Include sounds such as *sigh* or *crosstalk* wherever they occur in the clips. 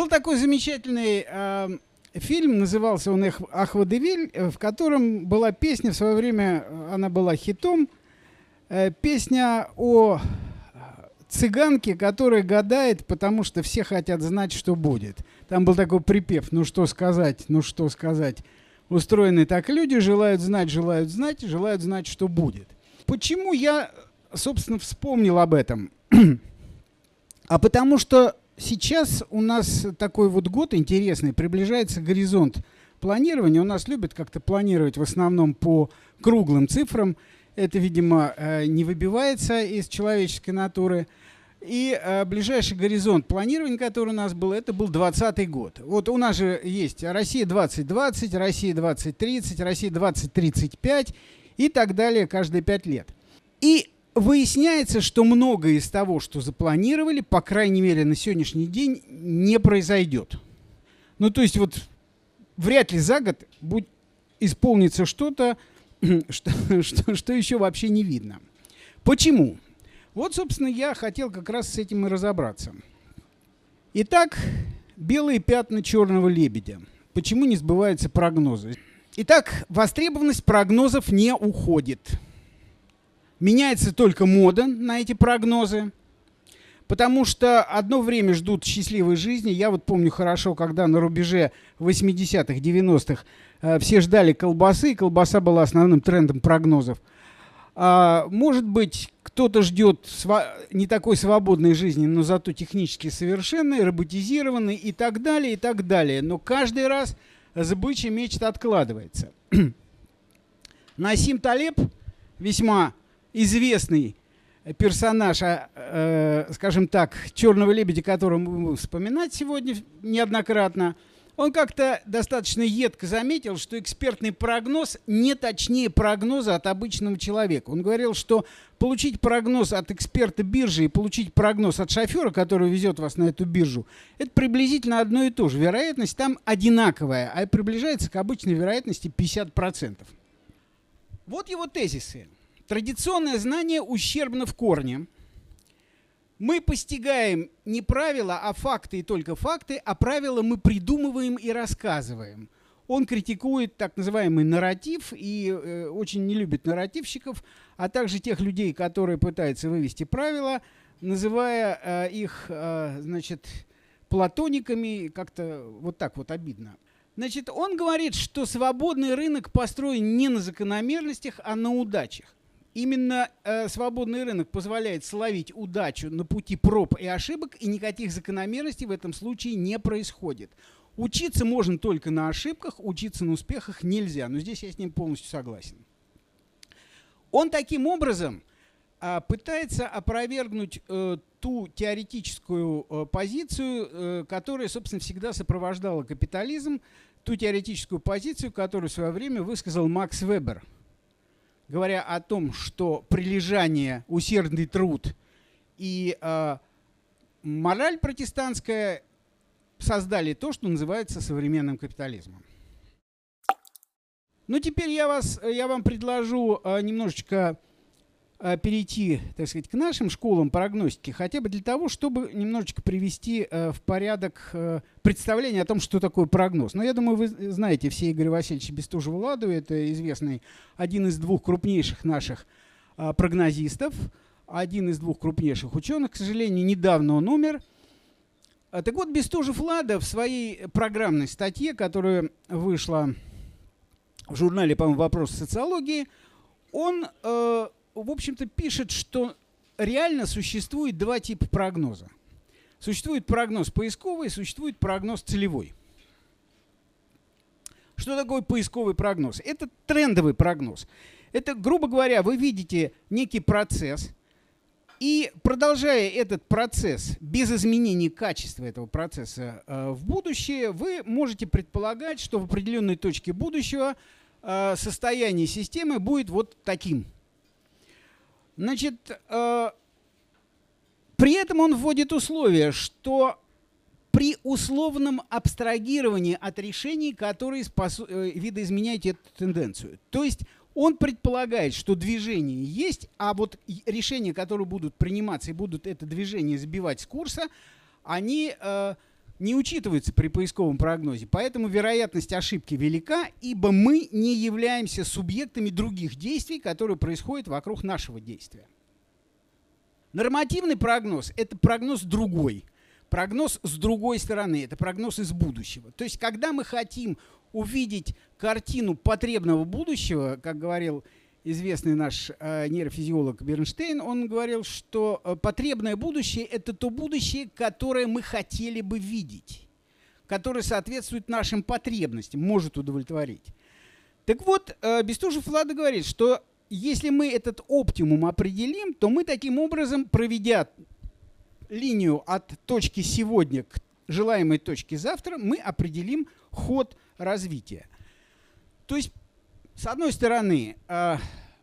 Был такой замечательный э, фильм, назывался он «Ахвадевиль», в котором была песня, в свое время она была хитом, э, песня о цыганке, которая гадает, потому что все хотят знать, что будет. Там был такой припев, ну что сказать, ну что сказать. Устроены так люди, желают знать, желают знать, желают знать, что будет. Почему я, собственно, вспомнил об этом? *clears throat* а потому что сейчас у нас такой вот год интересный, приближается горизонт планирования. У нас любят как-то планировать в основном по круглым цифрам. Это, видимо, э, не выбивается из человеческой натуры. И э, ближайший горизонт планирования, который у нас был, это был 2020 год. Вот у нас же есть Россия 2020, Россия 2030, Россия 2035 и так далее каждые пять лет. И выясняется, что многое из того, что запланировали, по крайней мере на сегодняшний день, не произойдет. Ну, то есть вот вряд ли за год будет исполнится что-то, *clears throat* что, что, что еще вообще не видно. Почему? Вот, собственно, я хотел как раз с этим и разобраться. Итак, белые пятна черного лебедя. Почему не сбываются прогнозы? Итак, востребованность прогнозов не уходит. Меняется только мода на эти прогнозы. Потому что одно время ждут счастливой жизни. Я вот помню хорошо, когда на рубеже 80-х, 90-х э, все ждали колбасы, и колбаса была основным трендом прогнозов. А, может быть, кто-то ждет не такой свободной жизни, но зато технически совершенной, роботизированной и так далее, и так далее. Но каждый раз забычий мечта откладывается. *clears throat* Насим Талеб, весьма известный персонаж, а, э, скажем так, «Черного лебедя», которого мы будем вспоминать сегодня неоднократно – он как-то достаточно едко заметил, что экспертный прогноз не точнее прогноза от обычного человека. Он говорил, что получить прогноз от эксперта биржи и получить прогноз от шофера, который везет вас на эту биржу, это приблизительно одно и то же. Вероятность там одинаковая, а приближается к обычной вероятности 50%. Вот его тезисы. Традиционное знание ущербно в корне – мы постигаем не правила, а факты и только факты, а правила мы придумываем и рассказываем. Он критикует так называемый нарратив и э, очень не любит нарративщиков, а также тех людей, которые пытаются вывести правила, называя э, их, э, значит, платониками, как-то вот так вот обидно. Значит, он говорит, что свободный рынок построен не на закономерностях, а на удачах. Именно э, свободный рынок позволяет словить удачу на пути проб и ошибок, и никаких закономерностей в этом случае не происходит. Учиться можно только на ошибках, учиться на успехах нельзя. Но здесь я с ним полностью согласен. Он таким образом э, пытается опровергнуть э, ту теоретическую э, позицию, э, которая, собственно, всегда сопровождала капитализм, ту теоретическую позицию, которую в свое время высказал Макс Вебер – говоря о том, что прилежание, усердный труд и э, мораль протестантская создали то, что называется современным капитализмом. Ну, теперь я, вас, я вам предложу э, немножечко Э, перейти, так сказать, к нашим школам прогностики, хотя бы для того, чтобы немножечко привести э, в порядок э, представление о том, что такое прогноз. Но я думаю, вы знаете все Игоря Васильевича Бестужева-Ладу, это известный один из двух крупнейших наших прогнозистов, один из двух крупнейших ученых, к сожалению, недавно он умер. Так вот, Бестужев-Лада в своей программной статье, которая вышла в журнале, по-моему, «Вопрос социологии», он в общем-то, пишет, что реально существует два типа прогноза. Существует прогноз поисковый, существует прогноз целевой. Что такое поисковый прогноз? Это трендовый прогноз. Это, грубо говоря, вы видите некий процесс, и продолжая этот процесс без изменения качества этого процесса э, в будущее, вы можете предполагать, что в определенной точке будущего э, состояние системы будет вот таким – Значит, э, при этом он вводит условие, что при условном абстрагировании от решений, которые способ, э, видоизменяют эту тенденцию. То есть он предполагает, что движение есть, а вот решения, которые будут приниматься и будут это движение сбивать с курса, они э, не учитываются при поисковом прогнозе. Поэтому вероятность ошибки велика, ибо мы не являемся субъектами других действий, которые происходят вокруг нашего действия. Нормативный прогноз – это прогноз другой. Прогноз с другой стороны, это прогноз из будущего. То есть, когда мы хотим увидеть картину потребного будущего, как говорил известный наш э, нейрофизиолог Бернштейн, он говорил, что э, потребное будущее – это то будущее, которое мы хотели бы видеть, которое соответствует нашим потребностям, может удовлетворить. Так вот, э, Бестужев Влада говорит, что если мы этот оптимум определим, то мы таким образом, проведя линию от точки сегодня к желаемой точке завтра, мы определим ход развития. То есть с одной стороны, э,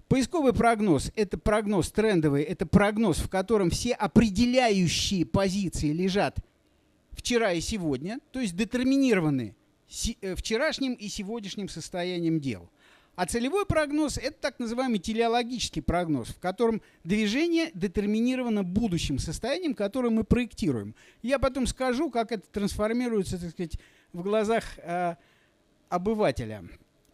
поисковый прогноз – это прогноз трендовый, это прогноз, в котором все определяющие позиции лежат вчера и сегодня, то есть детерминированы э, вчерашним и сегодняшним состоянием дел. А целевой прогноз – это так называемый телеологический прогноз, в котором движение детерминировано будущим состоянием, которое мы проектируем. Я потом скажу, как это трансформируется, так сказать, в глазах э, обывателя.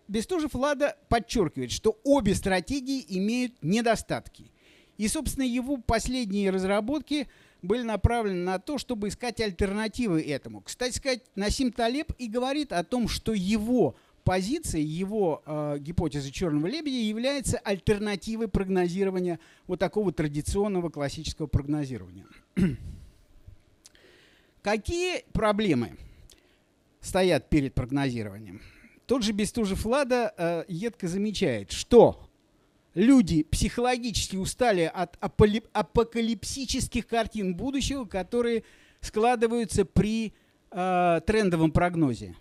Бестужев Лада подчеркивает, что обе стратегии имеют недостатки. И, собственно, его последние разработки были направлены на то, чтобы искать альтернативы этому. Кстати сказать, Насим Талеб и говорит о том, что его позиция, его э, гипотеза черного лебедя является альтернативой прогнозирования вот такого традиционного классического прогнозирования. *clears throat* Какие проблемы стоят перед прогнозированием? Тот же Бестужев Лада э, едко замечает, что люди психологически устали от апокалипсических картин будущего, которые складываются при э, трендовом прогнозе,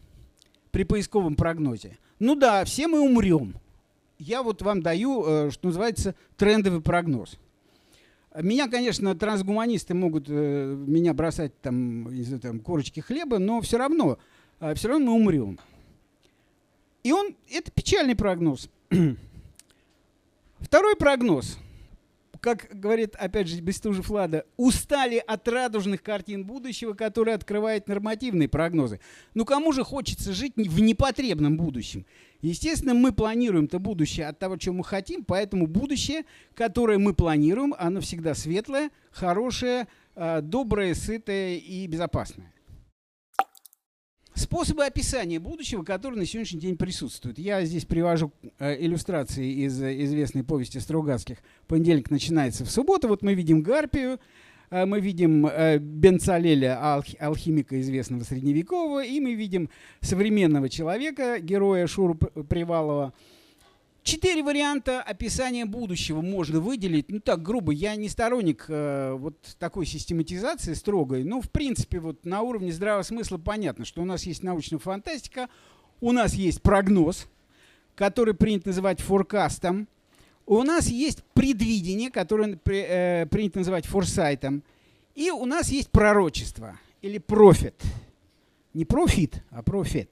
при поисковом прогнозе. Ну да, все мы умрем. Я вот вам даю, э, что называется, трендовый прогноз. Меня, конечно, трансгуманисты могут э, меня бросать там, из там корочки хлеба, но все равно, э, все равно мы умрем. И он, это печальный прогноз. *clears throat* Второй прогноз, как говорит, опять же, Бестужев Лада, устали от радужных картин будущего, которые открывают нормативные прогнозы. Ну кому же хочется жить в непотребном будущем? Естественно, мы планируем это будущее от того, чего мы хотим, поэтому будущее, которое мы планируем, оно всегда светлое, хорошее, а, доброе, сытое и безопасное. Способы описания будущего, которые на сегодняшний день присутствуют. Я здесь привожу э, иллюстрации из э, известной повести Стругацких. Понедельник начинается в субботу. Вот мы видим Гарпию, э, мы видим э, Бенцалеля, алх, алхимика известного средневекового, и мы видим современного человека, героя Шуру Привалова, Четыре варианта описания будущего можно выделить. Ну так, грубо, я не сторонник э, вот такой систематизации строгой. Но, в принципе, вот на уровне здравого смысла понятно, что у нас есть научная фантастика, у нас есть прогноз, который принято называть форкастом, у нас есть предвидение, которое э, принято называть форсайтом, и у нас есть пророчество или prophet. Не profit, а prophet.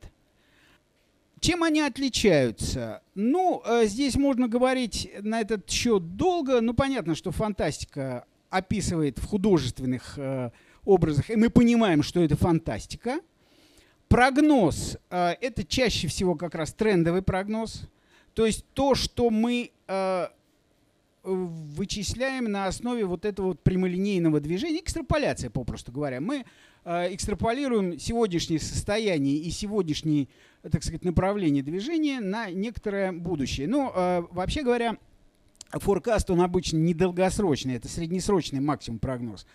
Чем они отличаются? Ну, э, здесь можно говорить на этот счет долго. Ну, понятно, что фантастика описывает в художественных э, образах, и мы понимаем, что это фантастика. Прогноз э, – это чаще всего как раз трендовый прогноз. То есть то, что мы э, вычисляем на основе вот этого вот прямолинейного движения, экстраполяция, попросту говоря. Мы э, экстраполируем сегодняшнее состояние и сегодняшнее, так сказать, направление движения на некоторое будущее. Но, э, вообще говоря, форкаст, он обычно недолгосрочный, это среднесрочный максимум прогноз.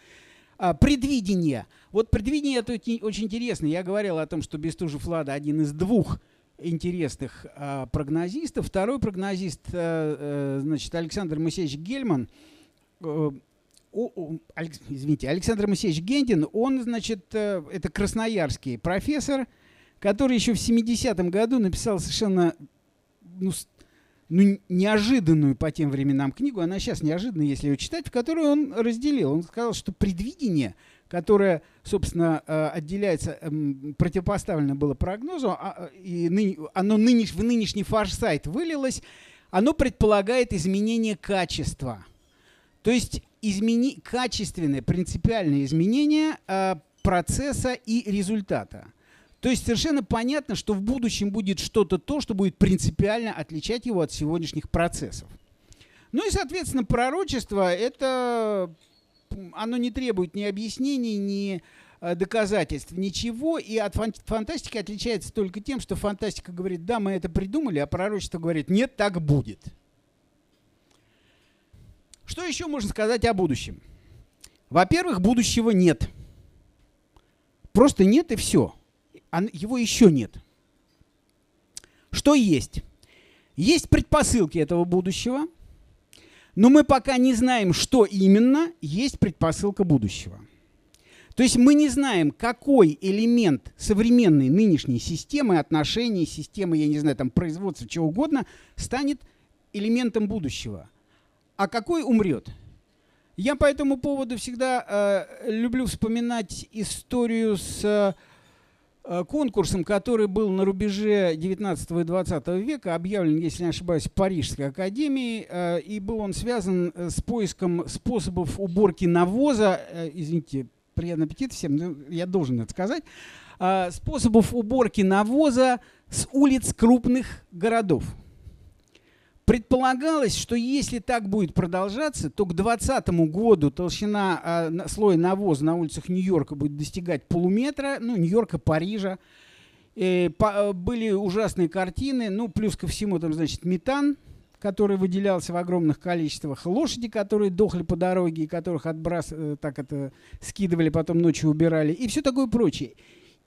А, предвидение. Вот предвидение это очень интересно. Я говорил о том, что Бестужев Лада один из двух интересных а, прогнозистов. Второй прогнозист, а, а, значит, Александр Моисеевич Гельман, а, о, Алекс, извините, Александр Моисеевич Гендин, он, значит, это красноярский профессор, который еще в 70-м году написал совершенно ну, ну, неожиданную по тем временам книгу, она сейчас неожиданная, если ее читать, в которой он разделил. Он сказал, что предвидение, которое, собственно, э, отделяется, эм, противопоставлено было прогнозу, а, и оно нынеш, в нынешний фарсайт вылилось, оно предполагает изменение качества. То есть измени, качественное, принципиальное изменение э, процесса и результата. То есть совершенно понятно, что в будущем будет что-то то, что будет принципиально отличать его от сегодняшних процессов. Ну и, соответственно, пророчество – это оно не требует ни объяснений, ни э, доказательств, ничего. И от фантастики отличается только тем, что фантастика говорит, да, мы это придумали, а пророчество говорит, нет, так будет. Что еще можно сказать о будущем? Во-первых, будущего нет. Просто нет и все. Его еще нет. Что есть? Есть предпосылки этого будущего, но мы пока не знаем, что именно есть предпосылка будущего. То есть мы не знаем, какой элемент современной нынешней системы отношений, системы, я не знаю, там производства, чего угодно, станет элементом будущего. А какой умрет? Я по этому поводу всегда э, люблю вспоминать историю с э, конкурсом, который был на рубеже 19 и 20 века, объявлен, если не ошибаюсь, Парижской академией, э, и был он связан э, с поиском способов уборки навоза, извините, приятный аппетит всем, я должен это сказать, способов уборки навоза с улиц крупных городов. Предполагалось, что если так будет продолжаться, то к 2020 году толщина э, слоя навоза на улицах Нью-Йорка будет достигать полуметра, ну, Нью-Йорка, Парижа. Э, по, были ужасные картины, ну, плюс ко всему там, значит, метан, который выделялся в огромных количествах, лошади, которые дохли по дороге, и которых отбрас, э, так это скидывали, потом ночью убирали, и все такое прочее.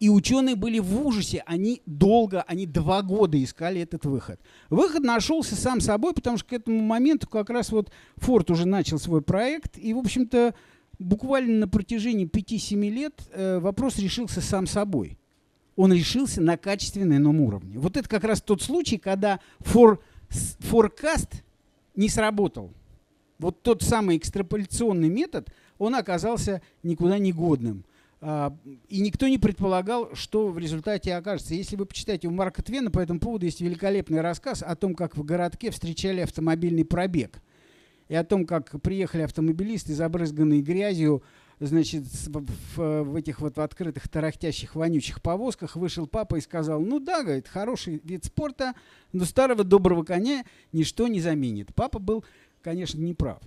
И ученые были в ужасе. Они долго, они два года искали этот выход. Выход нашелся сам собой, потому что к этому моменту как раз вот Форд уже начал свой проект. И, в общем-то, буквально на протяжении 5-7 лет э, вопрос решился сам собой. Он решился на качественном уровне. Вот это как раз тот случай, когда for, forecast не сработал. Вот тот самый экстраполяционный метод, он оказался никуда не годным. А, и никто не предполагал, что в результате окажется. Если вы почитаете у Марка Твена по этому поводу, есть великолепный рассказ о том, как в городке встречали автомобильный пробег. И о том, как приехали автомобилисты, забрызганные грязью, значит, в, в, этих вот открытых тарахтящих вонючих повозках вышел папа и сказал, ну да, говорит, хороший вид спорта, но старого доброго коня ничто не заменит. Папа был, конечно, неправ.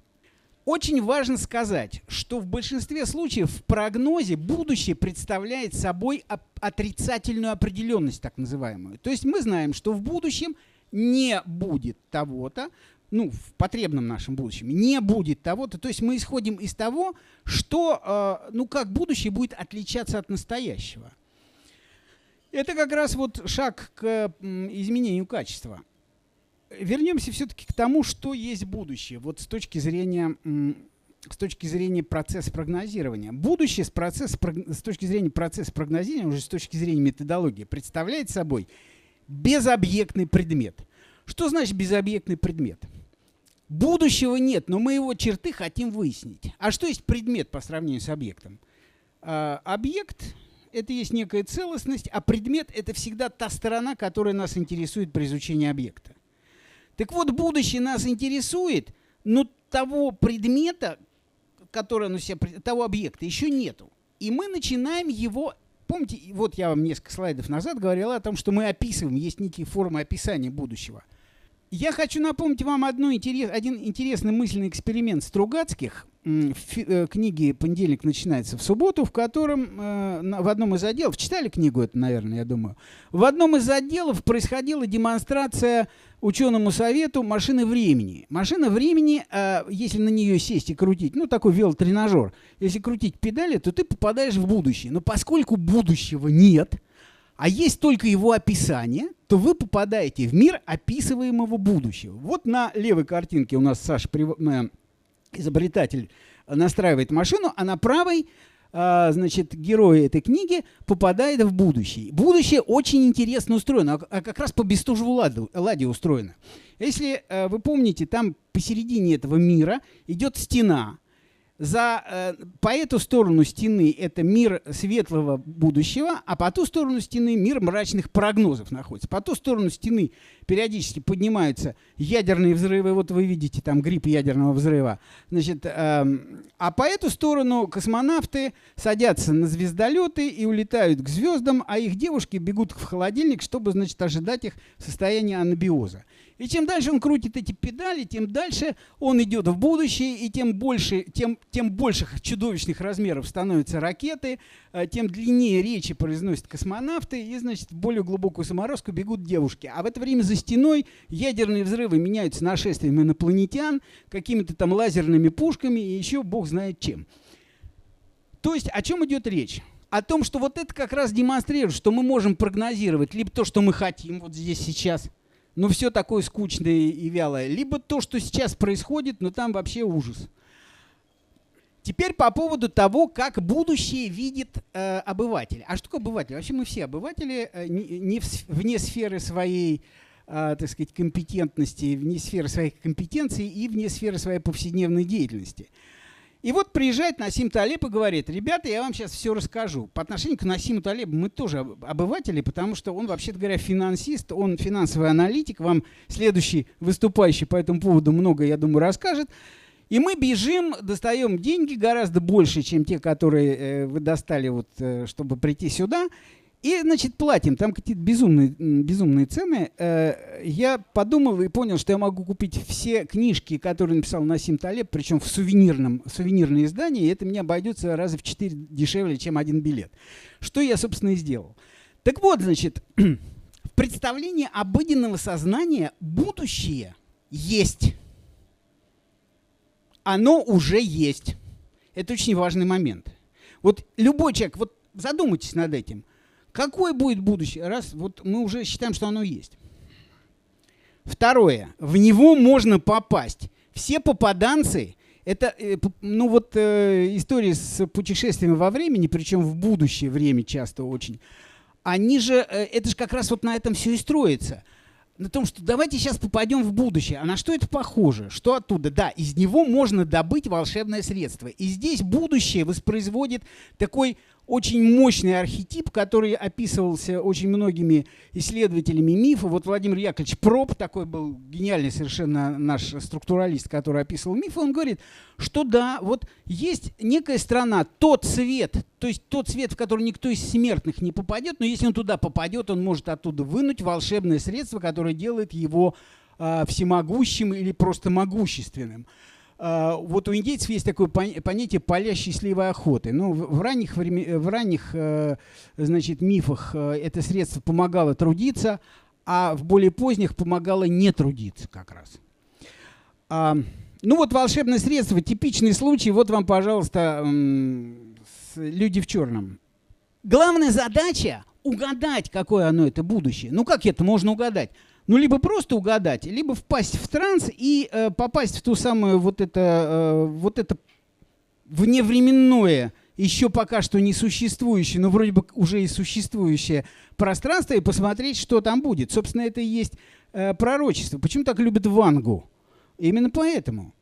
Очень важно сказать, что в большинстве случаев в прогнозе будущее представляет собой отрицательную определенность, так называемую. То есть мы знаем, что в будущем не будет того-то, ну, в потребном нашем будущем, не будет того-то. То есть мы исходим из того, что, э, ну, как будущее будет отличаться от настоящего. Это как раз вот шаг к изменению качества вернемся все-таки к тому, что есть будущее. Вот с точки зрения с точки зрения процесса прогнозирования. Будущее с, процесс, с точки зрения процесса прогнозирования, уже с точки зрения методологии, представляет собой безобъектный предмет. Что значит безобъектный предмет? Будущего нет, но мы его черты хотим выяснить. А что есть предмет по сравнению с объектом? А, объект – это есть некая целостность, а предмет – это всегда та сторона, которая нас интересует при изучении объекта. Так вот, будущее нас интересует, но того предмета, который оно себя, того объекта еще нету. И мы начинаем его Помните, вот я вам несколько слайдов назад говорил о том, что мы описываем, есть некие формы описания будущего. Я хочу напомнить вам одну интерес, один интересный мысленный эксперимент Стругацких в э, книге «Понедельник начинается в субботу», в котором э, в одном из отделов, читали книгу это, наверное, я думаю, в одном из отделов происходила демонстрация ученому совету машины времени. Машина времени, э, если на нее сесть и крутить, ну такой велотренажер, если крутить педали, то ты попадаешь в будущее. Но поскольку будущего нет, а есть только его описание, то вы попадаете в мир описываемого будущего. Вот на левой картинке у нас Саша изобретатель настраивает машину, а на правой а, значит, герой этой книги попадает в будущее. Будущее очень интересно устроено, а, а как раз по Бестужеву ладу, ладе устроено. Если вы помните, там посередине этого мира идет стена. За, э, по эту сторону стены это мир светлого будущего, а по ту сторону стены мир мрачных прогнозов находится. По ту сторону стены периодически поднимаются ядерные взрывы, вот вы видите там грипп ядерного взрыва. Значит, э, а по эту сторону космонавты садятся на звездолеты и улетают к звездам, а их девушки бегут в холодильник, чтобы, значит, ожидать их в состоянии анабиоза. И чем дальше он крутит эти педали, тем дальше он идет в будущее, и тем больше, тем, тем больших чудовищных размеров становятся ракеты, э, тем длиннее речи произносят космонавты, и, значит, в более глубокую саморозку бегут девушки. А в это время за стеной ядерные взрывы меняются нашествием инопланетян, какими-то там лазерными пушками и еще бог знает чем. То есть о чем идет речь? О том, что вот это как раз демонстрирует, что мы можем прогнозировать либо то, что мы хотим вот здесь сейчас – но все такое скучное и вялое. Либо то, что сейчас происходит, но там вообще ужас. Теперь по поводу того, как будущее видит э, обыватель. А что такое обыватель? Вообще мы все обыватели, э, не в, вне сферы своей, э, так сказать, компетентности, вне сферы своих компетенций и вне сферы своей повседневной деятельности. И вот приезжает Насим Талеб и говорит, ребята, я вам сейчас все расскажу. По отношению к Насиму Талебу мы тоже обыватели, потому что он, вообще-то говоря, финансист, он финансовый аналитик. Вам следующий выступающий по этому поводу много, я думаю, расскажет. И мы бежим, достаем деньги гораздо больше, чем те, которые э, вы достали, вот, э, чтобы прийти сюда. И, значит, платим. Там какие-то безумные, безумные цены. Э, я подумал и понял, что я могу купить все книжки, которые написал Насим Талеб, причем в сувенирном, сувенирное издание, и это мне обойдется раза в четыре дешевле, чем один билет. Что я, собственно, и сделал. Так вот, значит, *clears throat* в представлении обыденного сознания будущее есть. Оно уже есть. Это очень важный момент. Вот любой человек, вот задумайтесь над этим – Какое будет будущее? Раз вот мы уже считаем, что оно есть. Второе. В него можно попасть. Все попаданцы это, э, ну вот э, история с путешествиями во времени, причем в будущее время часто очень, они же, э, это же как раз вот на этом все и строится. На том, что давайте сейчас попадем в будущее. А на что это похоже? Что оттуда? Да, из него можно добыть волшебное средство. И здесь будущее воспроизводит такой очень мощный архетип, который описывался очень многими исследователями мифа. Вот Владимир Яковлевич Проб, такой был гениальный совершенно наш структуралист, который описывал мифы, он говорит, что да, вот есть некая страна, тот свет, то есть тот свет, в который никто из смертных не попадет, но если он туда попадет, он может оттуда вынуть волшебное средство, которое делает его э, всемогущим или просто могущественным. А, вот у индейцев есть такое понятие поля счастливой охоты. Ну, в ранних, времен, в ранних э, значит, мифах э, это средство помогало трудиться, а в более поздних помогало не трудиться как раз. А, ну вот волшебное средство, типичный случай. Вот вам, пожалуйста, люди в черном. Главная задача угадать, какое оно это будущее. Ну как это можно угадать? Ну, либо просто угадать, либо впасть в транс и э, попасть в ту самую вот это, э, вот это вневременное, еще пока что не существующее, но вроде бы уже и существующее пространство, и посмотреть, что там будет. Собственно, это и есть э, пророчество. Почему так любят Вангу? Именно поэтому.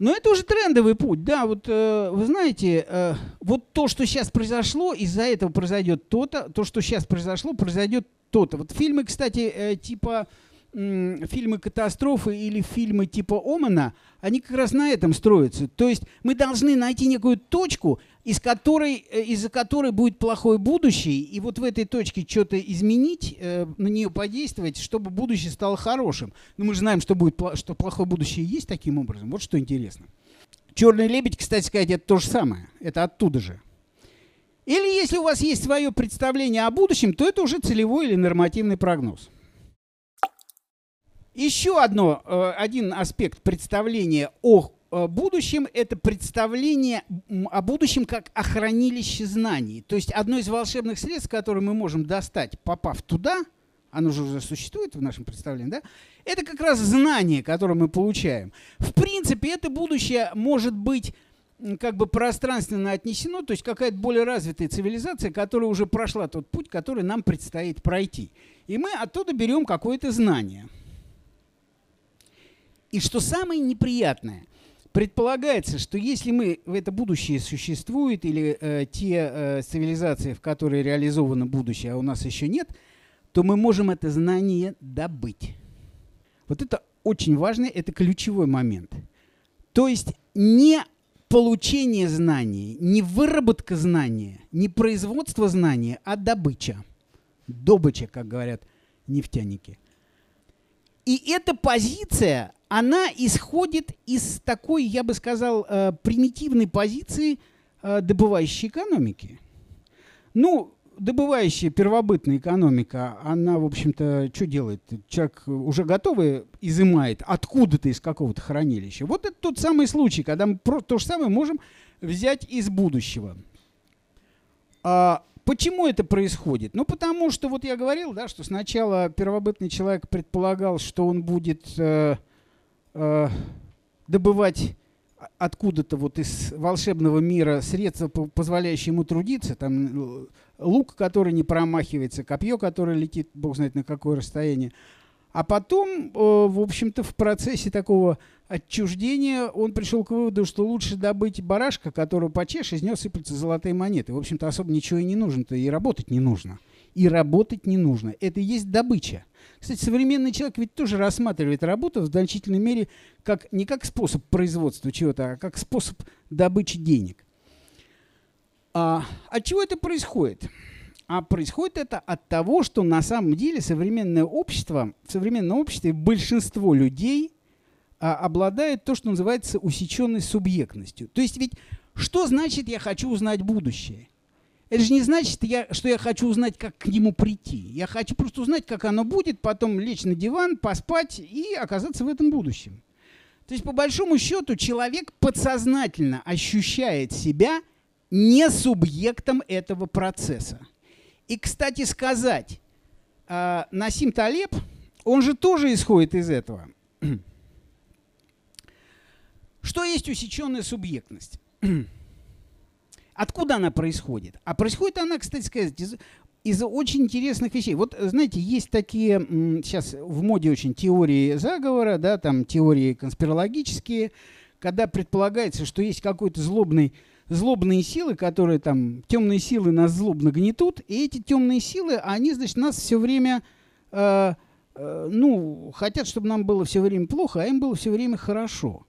Но это уже трендовый путь, да, вот э, вы знаете, э, вот то, что сейчас произошло, из-за этого произойдет то-то, то, что сейчас произошло, произойдет то-то. Вот фильмы, кстати, э, типа фильмы катастрофы или фильмы типа Омана, они как раз на этом строятся. То есть мы должны найти некую точку, из которой, э, из-за которой будет плохое будущее, и вот в этой точке что-то изменить, э, на нее подействовать, чтобы будущее стало хорошим. Но мы же знаем, что, будет, что плохое будущее есть таким образом. Вот что интересно. Черный лебедь, кстати сказать, это то же самое. Это оттуда же. Или если у вас есть свое представление о будущем, то это уже целевой или нормативный прогноз. Еще одно, э, один аспект представления о будущем – это представление о будущем как о хранилище знаний. То есть одно из волшебных средств, которое мы можем достать, попав туда, оно же уже существует в нашем представлении, да? Это как раз знание, которое мы получаем. В принципе, это будущее может быть как бы пространственно отнесено, то есть какая-то более развитая цивилизация, которая уже прошла тот путь, который нам предстоит пройти. И мы оттуда берем какое-то знание. И что самое неприятное, Предполагается, что если мы в это будущее существует, или э, те э, цивилизации, в которые реализовано будущее, а у нас еще нет, то мы можем это знание добыть. Вот это очень важный, это ключевой момент. То есть не получение знаний, не выработка знания, не производство знания, а добыча. Добыча, как говорят нефтяники. И эта позиция, она исходит из такой, я бы сказал, э, примитивной позиции э, добывающей экономики. Ну, добывающая первобытная экономика, она, в общем-то, что делает? Человек уже готовый изымает откуда-то из какого-то хранилища. Вот это тот самый случай, когда мы то же самое можем взять из будущего. А почему это происходит? Ну, потому что, вот я говорил, да, что сначала первобытный человек предполагал, что он будет э, э, добывать откуда-то вот из волшебного мира средства, позволяющие ему трудиться, там лук, который не промахивается, копье, которое летит, бог знает на какое расстояние. А потом, э, в общем-то, в процессе такого отчуждения он пришел к выводу, что лучше добыть барашка, которого почешь, из него сыплются золотые монеты. В общем-то, особо ничего и не нужно-то, и работать не нужно. И работать не нужно. Это и есть добыча. Кстати, современный человек ведь тоже рассматривает работу в значительной мере как, не как способ производства чего-то, а как способ добычи денег. А, от чего это происходит? А происходит это от того, что на самом деле современное общество, в современном обществе большинство людей а, обладает то, что называется усеченной субъектностью. То есть ведь что значит «я хочу узнать будущее»? Это же не значит, я, что я хочу узнать, как к нему прийти. Я хочу просто узнать, как оно будет, потом лечь на диван, поспать и оказаться в этом будущем. То есть, по большому счету, человек подсознательно ощущает себя не субъектом этого процесса. И, кстати сказать, э, Насим Талеб, он же тоже исходит из этого. *clears throat* Что есть усеченная субъектность? *clears throat* Откуда она происходит? А происходит она, кстати сказать, из, из очень интересных вещей. Вот, знаете, есть такие сейчас в моде очень теории заговора, да, там теории конспирологические, когда предполагается, что есть какой-то злобный злобные силы, которые там, темные силы нас злобно гнетут, и эти темные силы, они, значит, нас все время, э, э, ну, хотят, чтобы нам было все время плохо, а им было все время хорошо.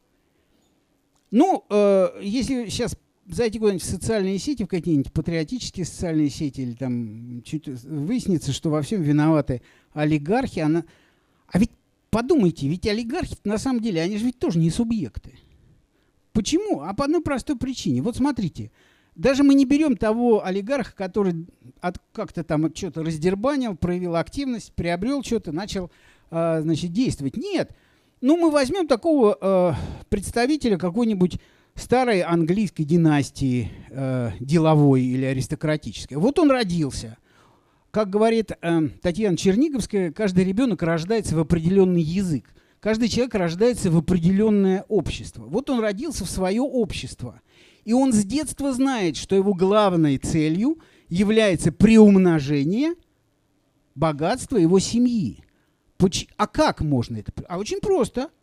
Ну, э, если сейчас зайти куда-нибудь в социальные сети, в какие-нибудь патриотические социальные сети, или там выяснится, что во всем виноваты олигархи, она... А ведь подумайте, ведь олигархи на самом деле, они же ведь тоже не субъекты. Почему? А по одной простой причине. Вот смотрите, даже мы не берем того олигарха, который от, как-то там что-то раздербанил, проявил активность, приобрел что-то, начал э, значит, действовать. Нет. Ну, мы возьмем такого э, представителя какой-нибудь старой английской династии, э, деловой или аристократической. Вот он родился. Как говорит э, Татьяна Черниговская, каждый ребенок рождается в определенный язык. Каждый человек рождается в определенное общество. Вот он родился в свое общество. И он с детства знает, что его главной целью является приумножение богатства его семьи. А как можно это? А очень просто –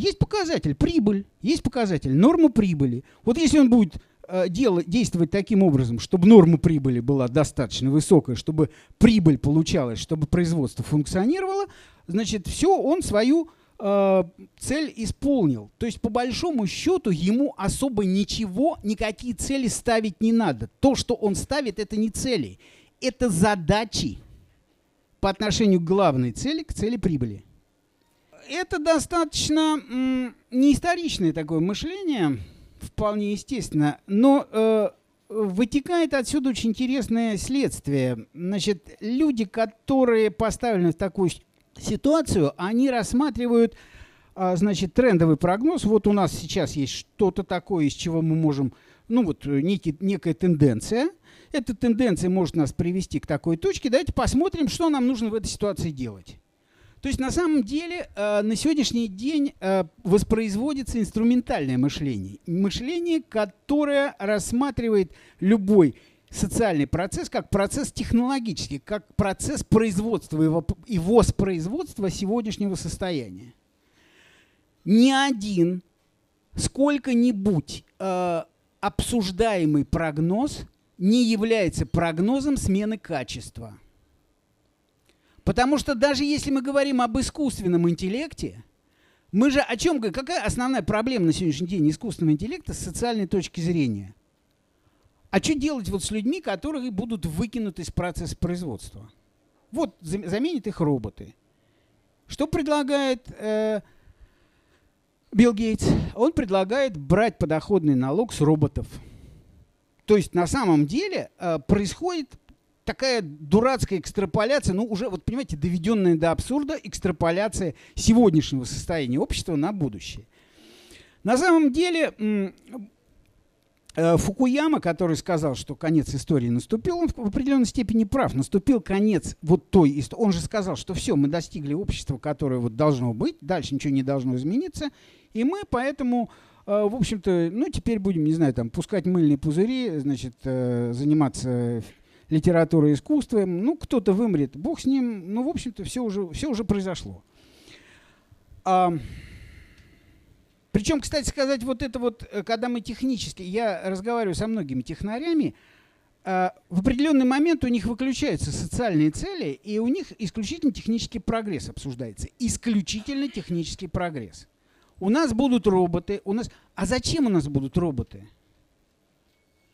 есть показатель прибыль, есть показатель норма прибыли. Вот если он будет э, делать, действовать таким образом, чтобы норма прибыли была достаточно высокая, чтобы прибыль получалась, чтобы производство функционировало, значит, все, он свою э, цель исполнил. То есть, по большому счету, ему особо ничего, никакие цели ставить не надо. То, что он ставит, это не цели, это задачи по отношению к главной цели, к цели прибыли это достаточно неисторичное такое мышление, вполне естественно, но э, вытекает отсюда очень интересное следствие. Значит, люди, которые поставлены в такую ситуацию, они рассматривают а, значит, трендовый прогноз. Вот у нас сейчас есть что-то такое, из чего мы можем, ну вот некий, некая тенденция. Эта тенденция может нас привести к такой точке. Давайте посмотрим, что нам нужно в этой ситуации делать. То есть на самом деле э, на сегодняшний день э, воспроизводится инструментальное мышление. Мышление, которое рассматривает любой социальный процесс как процесс технологический, как процесс производства и воспроизводства сегодняшнего состояния. Ни один сколько-нибудь э, обсуждаемый прогноз не является прогнозом смены качества. Потому что даже если мы говорим об искусственном интеллекте, мы же о чем говорим? Какая основная проблема на сегодняшний день искусственного интеллекта с социальной точки зрения? А что делать вот с людьми, которые будут выкинуты из процесса производства? Вот заменят их роботы. Что предлагает э, Билл Гейтс? Он предлагает брать подоходный налог с роботов. То есть на самом деле э, происходит такая дурацкая экстраполяция, ну уже, вот понимаете, доведенная до абсурда экстраполяция сегодняшнего состояния общества на будущее. На самом деле э, Фукуяма, который сказал, что конец истории наступил, он в определенной степени прав. Наступил конец вот той истории. Он же сказал, что все, мы достигли общества, которое вот должно быть, дальше ничего не должно измениться, и мы поэтому э, в общем-то, ну, теперь будем, не знаю, там, пускать мыльные пузыри, значит, э, заниматься литературой, искусством. Ну, кто-то вымрет, бог с ним. Ну, в общем-то, все уже, все уже произошло. А, причем, кстати сказать, вот это вот, э, когда мы технически, я разговариваю со многими технарями, а, в определенный момент у них выключаются социальные цели, и у них исключительно технический прогресс обсуждается. Исключительно технический прогресс. У нас будут роботы, у нас... А зачем у нас будут роботы?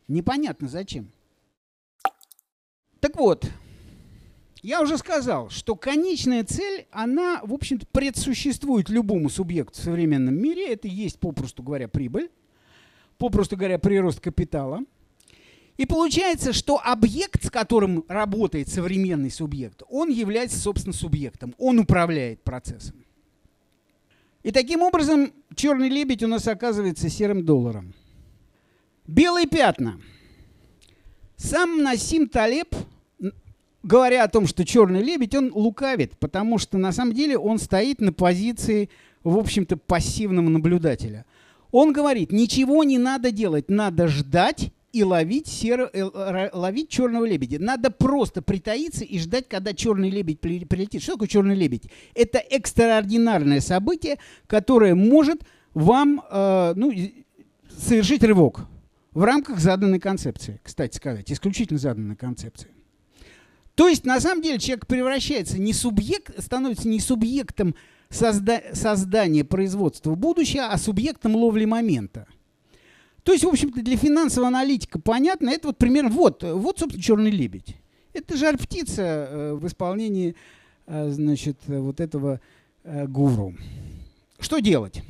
Непонятно зачем. Так вот, я уже сказал, что конечная цель, она, в общем-то, предсуществует любому субъекту в современном мире. Это есть, попросту говоря, прибыль, попросту говоря, прирост капитала. И получается, что объект, с которым работает современный субъект, он является, собственно, субъектом. Он управляет процессом. И таким образом черный лебедь у нас оказывается серым долларом. Белые пятна – сам Насим Талеб, говоря о том, что черный лебедь, он лукавит, потому что на самом деле он стоит на позиции, в общем-то, пассивного наблюдателя. Он говорит, ничего не надо делать, надо ждать и ловить, серо, э, ловить черного лебедя. Надо просто притаиться и ждать, когда черный лебедь прилетит. Что такое черный лебедь? Это экстраординарное событие, которое может вам э, ну, совершить рывок в рамках заданной концепции, кстати сказать, исключительно заданной концепции. То есть, на самом деле, человек превращается не субъект, становится не субъектом созда создания производства будущего, а субъектом ловли момента. То есть, в общем-то, для финансового аналитика понятно, это вот примерно, вот, вот собственно, черный лебедь. Это жар-птица э, в исполнении, э, значит, вот этого э, гуру. Что делать?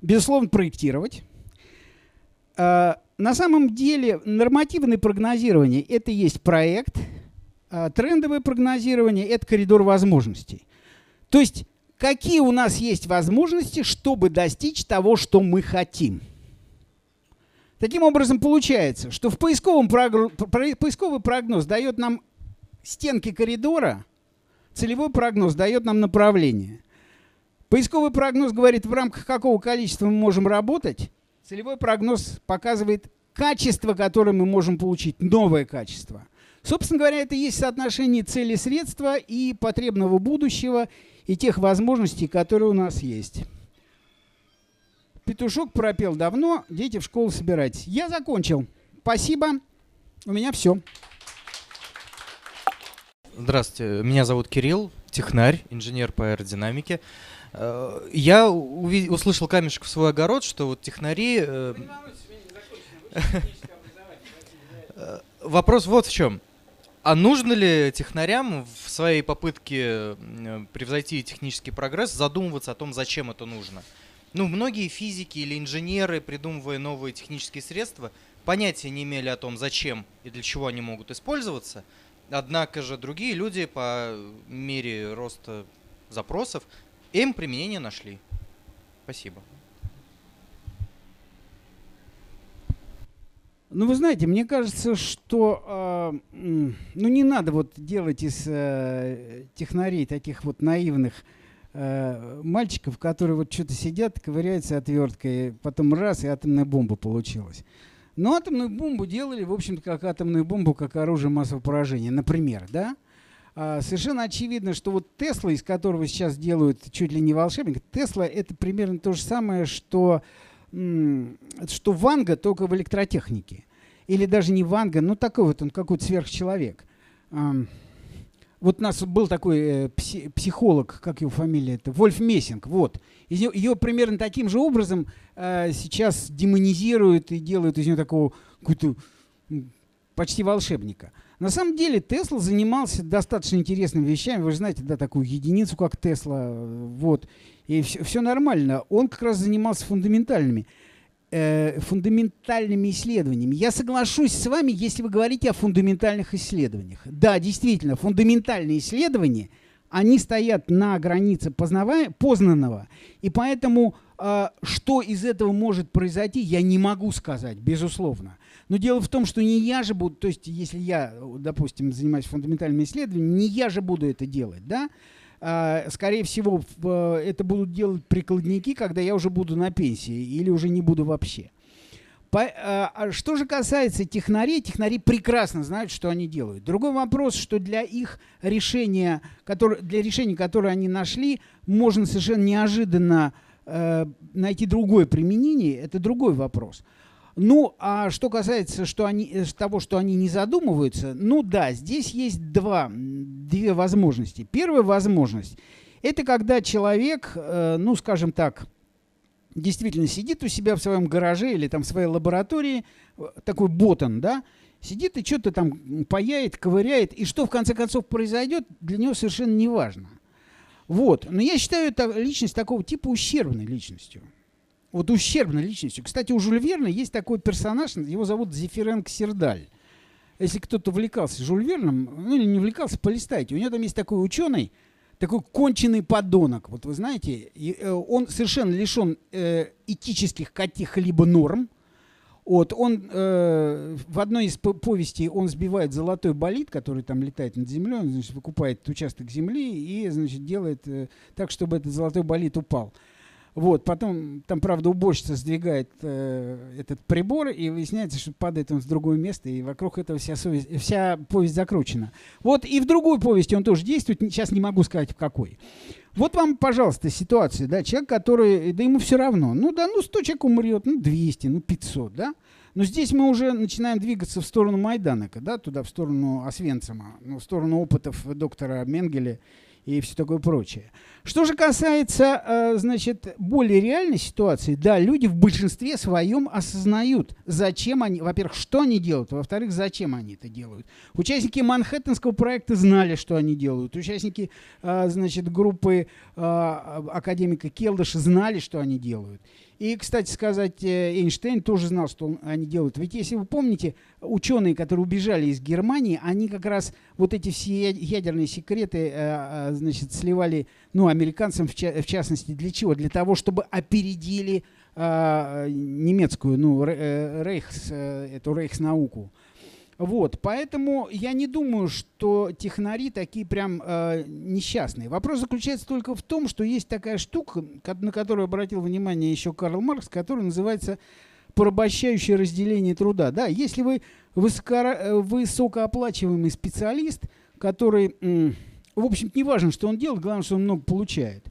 Безусловно, проектировать а, на самом деле нормативное прогнозирование – это есть проект, а трендовое прогнозирование – это коридор возможностей. То есть какие у нас есть возможности, чтобы достичь того, что мы хотим. Таким образом, получается, что в поисковом прогр... поисковый прогноз дает нам стенки коридора, целевой прогноз дает нам направление. Поисковый прогноз говорит, в рамках какого количества мы можем работать, Целевой прогноз показывает качество, которое мы можем получить, новое качество. Собственно говоря, это и есть соотношение цели средства и потребного будущего и тех возможностей, которые у нас есть. Петушок пропел давно, дети в школу собирайтесь. Я закончил. Спасибо. У меня все. Здравствуйте, меня зовут Кирилл, технарь, инженер по аэродинамике. Э, я услышал камешек в свой огород, что вот технари... Э, вопрос вот в чем. А нужно ли технарям в своей попытке превзойти технический прогресс задумываться о том, зачем это нужно? Ну, многие физики или инженеры, придумывая новые технические средства, понятия не имели о том, зачем и для чего они могут использоваться. Однако же другие люди по мере роста запросов им применение нашли. Спасибо. Ну, вы знаете, мне кажется, что э, ну, не надо вот делать из э, технарей таких вот наивных э, мальчиков, которые вот что-то сидят, ковыряются отверткой, потом раз, и атомная бомба получилась. Но атомную бомбу делали, в общем-то, как атомную бомбу, как оружие массового поражения, например, да? А, совершенно очевидно, что вот Тесла, из которого сейчас делают чуть ли не волшебник, Тесла это примерно то же самое, что, что Ванга, только в электротехнике. Или даже не Ванга, но такой вот он какой-то сверхчеловек. Вот у нас был такой э, пси, психолог, как его фамилия, это Вольф Мессинг, вот. Из нее, ее примерно таким же образом э, сейчас демонизируют и делают из нее такого какого-то почти волшебника. На самом деле Тесла занимался достаточно интересными вещами. Вы же знаете, да, такую единицу, как Тесла, вот. И все, все нормально. Он как раз занимался фундаментальными, э, фундаментальными исследованиями. Я соглашусь с вами, если вы говорите о фундаментальных исследованиях. Да, действительно, фундаментальные исследования, они стоят на границе познанного. И поэтому, э, что из этого может произойти, я не могу сказать, безусловно. Но дело в том, что не я же буду, то есть если я, допустим, занимаюсь фундаментальными исследованиями, не я же буду это делать, да? А, скорее всего, это будут делать прикладники, когда я уже буду на пенсии или уже не буду вообще. А, а что же касается технарей, технари прекрасно знают, что они делают. Другой вопрос, что для их решения, для решений, которые они нашли, можно совершенно неожиданно э, найти другое применение. Это другой вопрос. Ну, а что касается что они, э, того, что они не задумываются, ну да, здесь есть два, две возможности. Первая возможность – это когда человек, э, ну, скажем так, действительно сидит у себя в своем гараже или там в своей лаборатории, э, такой ботан, да, сидит и что-то там паяет, ковыряет, и что в конце концов произойдет, для него совершенно не важно. Вот. Но я считаю это личность такого типа ущербной личностью вот ущербной личностью. Кстати, у Жюль Верна есть такой персонаж, его зовут Зефиренко Сердаль. Если кто-то увлекался Жюль Верном, ну или не увлекался, полистайте. У него там есть такой ученый, такой конченый подонок. Вот вы знаете, э, он совершенно лишен э, этических каких-либо норм. Вот, он э, в одной из повестей он сбивает золотой болид, который там летает над землей, он, значит, выкупает участок земли и, значит, делает э, так, чтобы этот золотой болид упал. Вот, потом там, правда, уборщица сдвигает э, этот прибор, и выясняется, что падает он с другое место, и вокруг этого вся, совесть, вся повесть закручена. Вот, и в другой повести он тоже действует, сейчас не могу сказать в какой. Вот вам, пожалуйста, ситуация, да, человек, который, да ему все равно, ну да, ну 100 человек умрет, ну 200, ну 500, да, но здесь мы уже начинаем двигаться в сторону Майданака, да, туда, в сторону Освенцима, ну, в сторону опытов доктора Менгеля и все такое прочее. Что же касается, э, значит, более реальной ситуации, да, люди в большинстве своем осознают, зачем они, во-первых, что они делают, во-вторых, зачем они это делают. Участники Манхэттенского проекта знали, что они делают. Участники, э, значит, группы э, академика Келдыша знали, что они делают. И, кстати сказать, э, Эйнштейн тоже знал, что они делают. Ведь если вы помните, ученые, которые убежали из Германии, они как раз вот эти все ядерные секреты, э, э, значит, сливали, ну, американцам в, частности, для чего? Для того, чтобы опередили немецкую, ну, рейхс, эту рейхснауку. Вот, поэтому я не думаю, что технари такие прям э, несчастные. Вопрос заключается только в том, что есть такая штука, на которую обратил внимание еще Карл Маркс, которая называется порабощающее разделение труда. Да, если вы высоко, э, высокооплачиваемый специалист, который, в общем-то, не важно, что он делает, главное, что он много получает.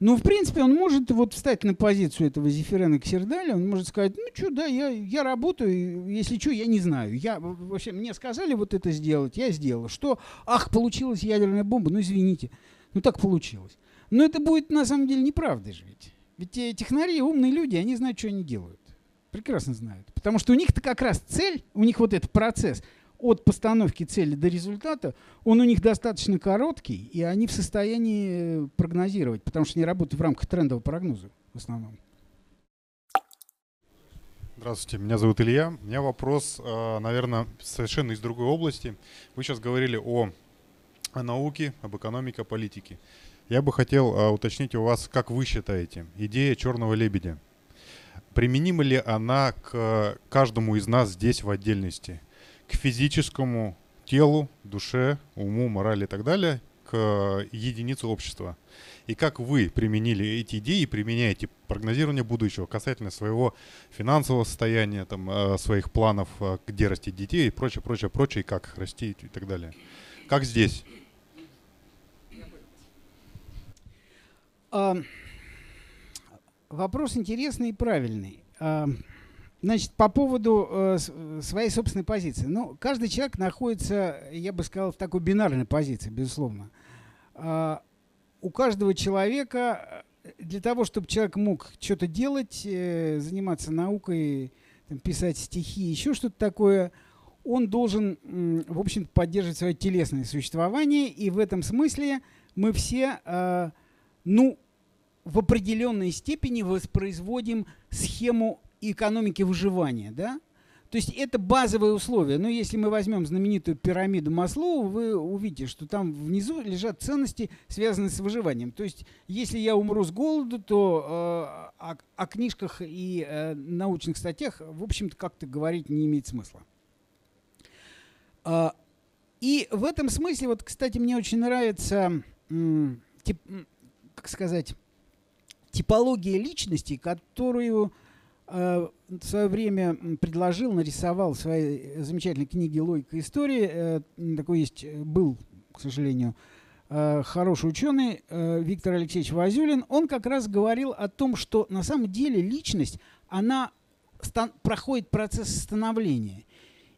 Ну, в принципе, он может вот встать на позицию этого Зефирена Ксердаля, он может сказать, ну, что, да, я, я работаю, если что, я не знаю. Я, вообще, мне сказали вот это сделать, я сделал. Что, ах, получилась ядерная бомба, ну, извините, ну, так получилось. Но это будет, на самом деле, неправдой же ведь. Ведь те технари, умные люди, они знают, что они делают. Прекрасно знают. Потому что у них-то как раз цель, у них вот этот процесс – от постановки цели до результата, он у них достаточно короткий, и они в состоянии э, прогнозировать, потому что они работают в рамках трендового прогноза в основном. Здравствуйте, меня зовут Илья. У меня вопрос, э, наверное, совершенно из другой области. Вы сейчас говорили о, о науке, об экономике, о политике. Я бы хотел э, уточнить у вас, как вы считаете, идея черного лебедя, применима ли она к каждому из нас здесь в отдельности? к физическому телу, душе, уму, морали и так далее, к э, единице общества. И как вы применили эти идеи и применяете прогнозирование будущего касательно своего финансового состояния, там, э, своих планов, э, где растить детей и прочее, прочее, прочее, и как их растить и так далее. Как здесь? Вопрос интересный и правильный. Значит, по поводу э, своей собственной позиции. Ну, каждый человек находится, я бы сказал, в такой бинарной позиции, безусловно. А, у каждого человека э, для того, чтобы человек мог что-то делать, э, заниматься наукой, там, писать стихи, еще что-то такое, он должен, в общем поддерживать свое телесное существование, и в этом смысле мы все, э, ну, в определенной степени воспроизводим схему экономики выживания, да? То есть это базовые условия. Но если мы возьмем знаменитую пирамиду Маслоу, вы увидите, что там внизу лежат ценности, связанные с выживанием. То есть если я умру с голоду, то э, о, о книжках и э, научных статьях, в общем-то, как-то говорить не имеет смысла. Э, и в этом смысле, вот, кстати, мне очень нравится, тип, как сказать, типология личности, которую э, в свое время предложил, нарисовал в своей замечательной книге «Логика истории». Э, такой есть, э, был, к сожалению, э, хороший ученый э, Виктор Алексеевич Вазюлин. Он как раз говорил о том, что на самом деле личность, она проходит процесс становления.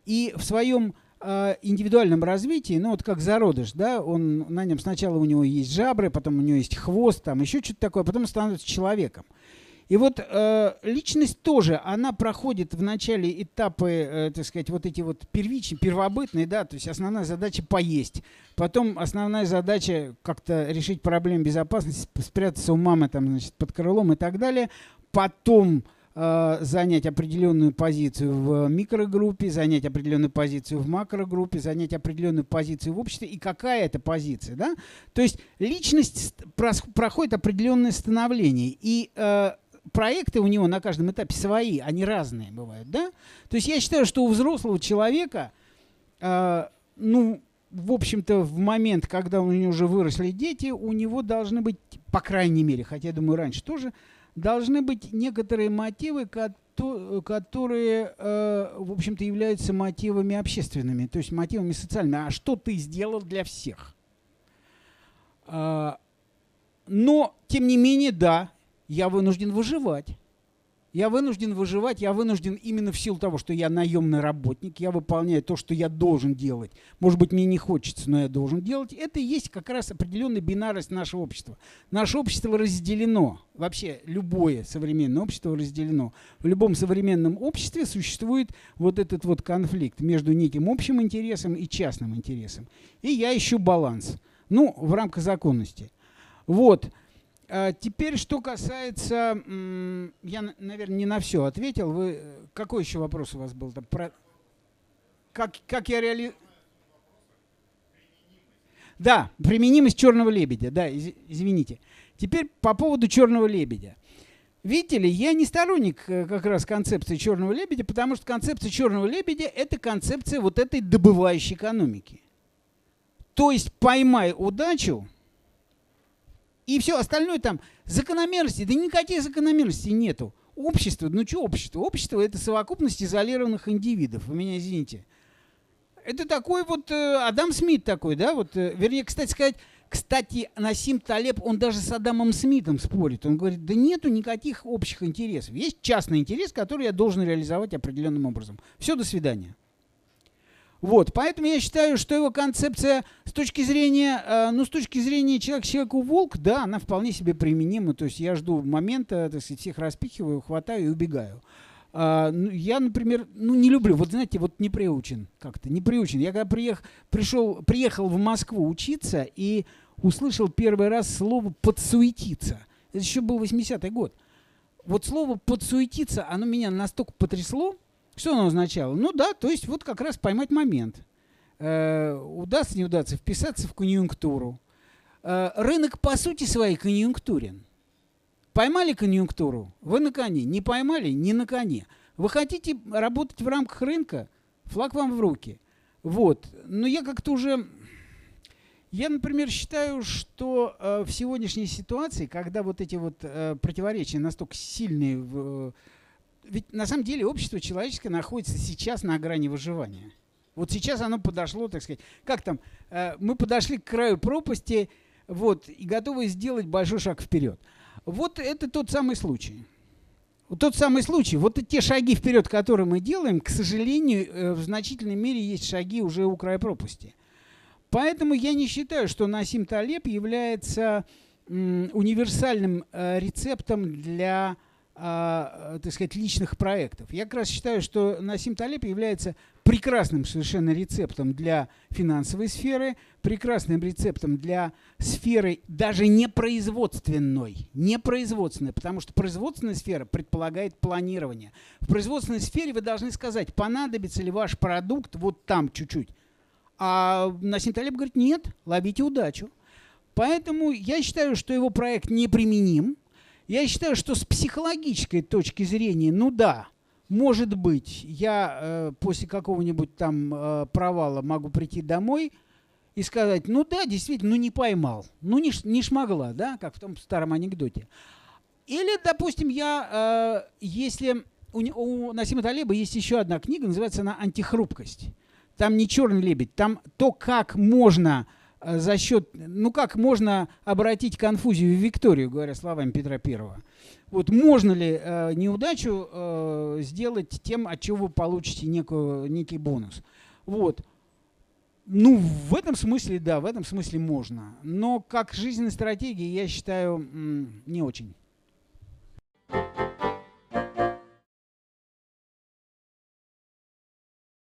И в своем э, индивидуальном развитии, ну вот как зародыш, да, он на нем сначала у него есть жабры, потом у него есть хвост, там еще что-то такое, потом становится человеком. И вот э, личность тоже, она проходит в начале этапы, э, так сказать, вот эти вот первичные, первобытные, да, то есть основная задача поесть. Потом основная задача как-то решить проблему безопасности, спрятаться у мамы там, значит, под крылом и так далее. Потом э, занять определенную позицию в микрогруппе, занять определенную позицию в макрогруппе, занять определенную позицию в обществе. И какая это позиция, да? То есть личность проходит определенное становление. И э, проекты у него на каждом этапе свои, они разные бывают, да? То есть я считаю, что у взрослого человека, э, ну, в общем-то, в момент, когда у него уже выросли дети, у него должны быть, по крайней мере, хотя я думаю, раньше тоже, должны быть некоторые мотивы, которые, э, в общем-то, являются мотивами общественными, то есть мотивами социальными. А что ты сделал для всех? Э, но, тем не менее, да, я вынужден выживать. Я вынужден выживать, я вынужден именно в силу того, что я наемный работник, я выполняю то, что я должен делать. Может быть, мне не хочется, но я должен делать. Это и есть как раз определенная бинарность нашего общества. Наше общество разделено. Вообще, любое современное общество разделено. В любом современном обществе существует вот этот вот конфликт между неким общим интересом и частным интересом. И я ищу баланс. Ну, в рамках законности. Вот. А теперь, что касается, я, наверное, не на все ответил. Вы э, какой еще вопрос у вас был? Там, про, как, как я реали... Да, применимость черного лебедя. Да, из, извините. Теперь по поводу черного лебедя. Видите ли, я не сторонник э, как раз концепции черного лебедя, потому что концепция черного лебедя это концепция вот этой добывающей экономики. То есть поймай удачу, и все остальное там закономерности. Да никаких закономерностей нету. Общество, ну что общество? Общество это совокупность изолированных индивидов. Вы меня извините. Это такой вот э, Адам Смит такой, да? Вот, э, вернее, кстати сказать, кстати, Насим Талеб, он даже с Адамом Смитом спорит. Он говорит, да нету никаких общих интересов. Есть частный интерес, который я должен реализовать определенным образом. Все, до свидания. Вот, поэтому я считаю, что его концепция с точки зрения, э, ну, с точки зрения человек человеку волк, да, она вполне себе применима. То есть я жду момента, так сказать, всех распихиваю, хватаю и убегаю. А, ну, я, например, ну, не люблю, вот знаете, вот не приучен как-то, не приучен. Я когда приех, пришел, приехал в Москву учиться и услышал первый раз слово «подсуетиться». Это еще был 80-й год. Вот слово «подсуетиться», оно меня настолько потрясло, что оно означало? Ну да, то есть вот как раз поймать момент. Э, удастся, не удастся, вписаться в конъюнктуру. Э, рынок по сути своей конъюнктурен. Поймали конъюнктуру, вы на коне. Не поймали, не на коне. Вы хотите работать в рамках рынка, флаг вам в руки. Вот. Но я как-то уже... Я, например, считаю, что э, в сегодняшней ситуации, когда вот эти вот э, противоречия настолько сильные в, ведь на самом деле общество человеческое находится сейчас на грани выживания. Вот сейчас оно подошло, так сказать, как там, э, мы подошли к краю пропасти, вот, и готовы сделать большой шаг вперед. Вот это тот самый случай. Вот тот самый случай. Вот те шаги вперед, которые мы делаем, к сожалению, э, в значительной мере есть шаги уже у края пропасти. Поэтому я не считаю, что Насим Талеб является универсальным э, рецептом для а, так сказать, личных проектов. Я как раз считаю, что Насим Талеб является прекрасным совершенно рецептом для финансовой сферы, прекрасным рецептом для сферы даже не производственной, не производственной, потому что производственная сфера предполагает планирование. В производственной сфере вы должны сказать, понадобится ли ваш продукт вот там чуть-чуть. А Насим Талеб говорит, нет, ловите удачу. Поэтому я считаю, что его проект неприменим. Я считаю, что с психологической точки зрения, ну да, может быть, я э, после какого-нибудь там э, провала могу прийти домой и сказать, ну да, действительно, ну не поймал, ну не, не шмогла, да, как в том старом анекдоте. Или, допустим, я, э, если у, у Насима Талеба есть еще одна книга, называется она «Антихрупкость». Там не черный лебедь, там то, как можно за счет, ну как можно обратить конфузию в Викторию, говоря словами Петра Первого. Вот можно ли э, неудачу э, сделать тем, от чего вы получите некую, некий бонус? Вот. Ну, в этом смысле, да, в этом смысле можно. Но как жизненной стратегии, я считаю, не очень.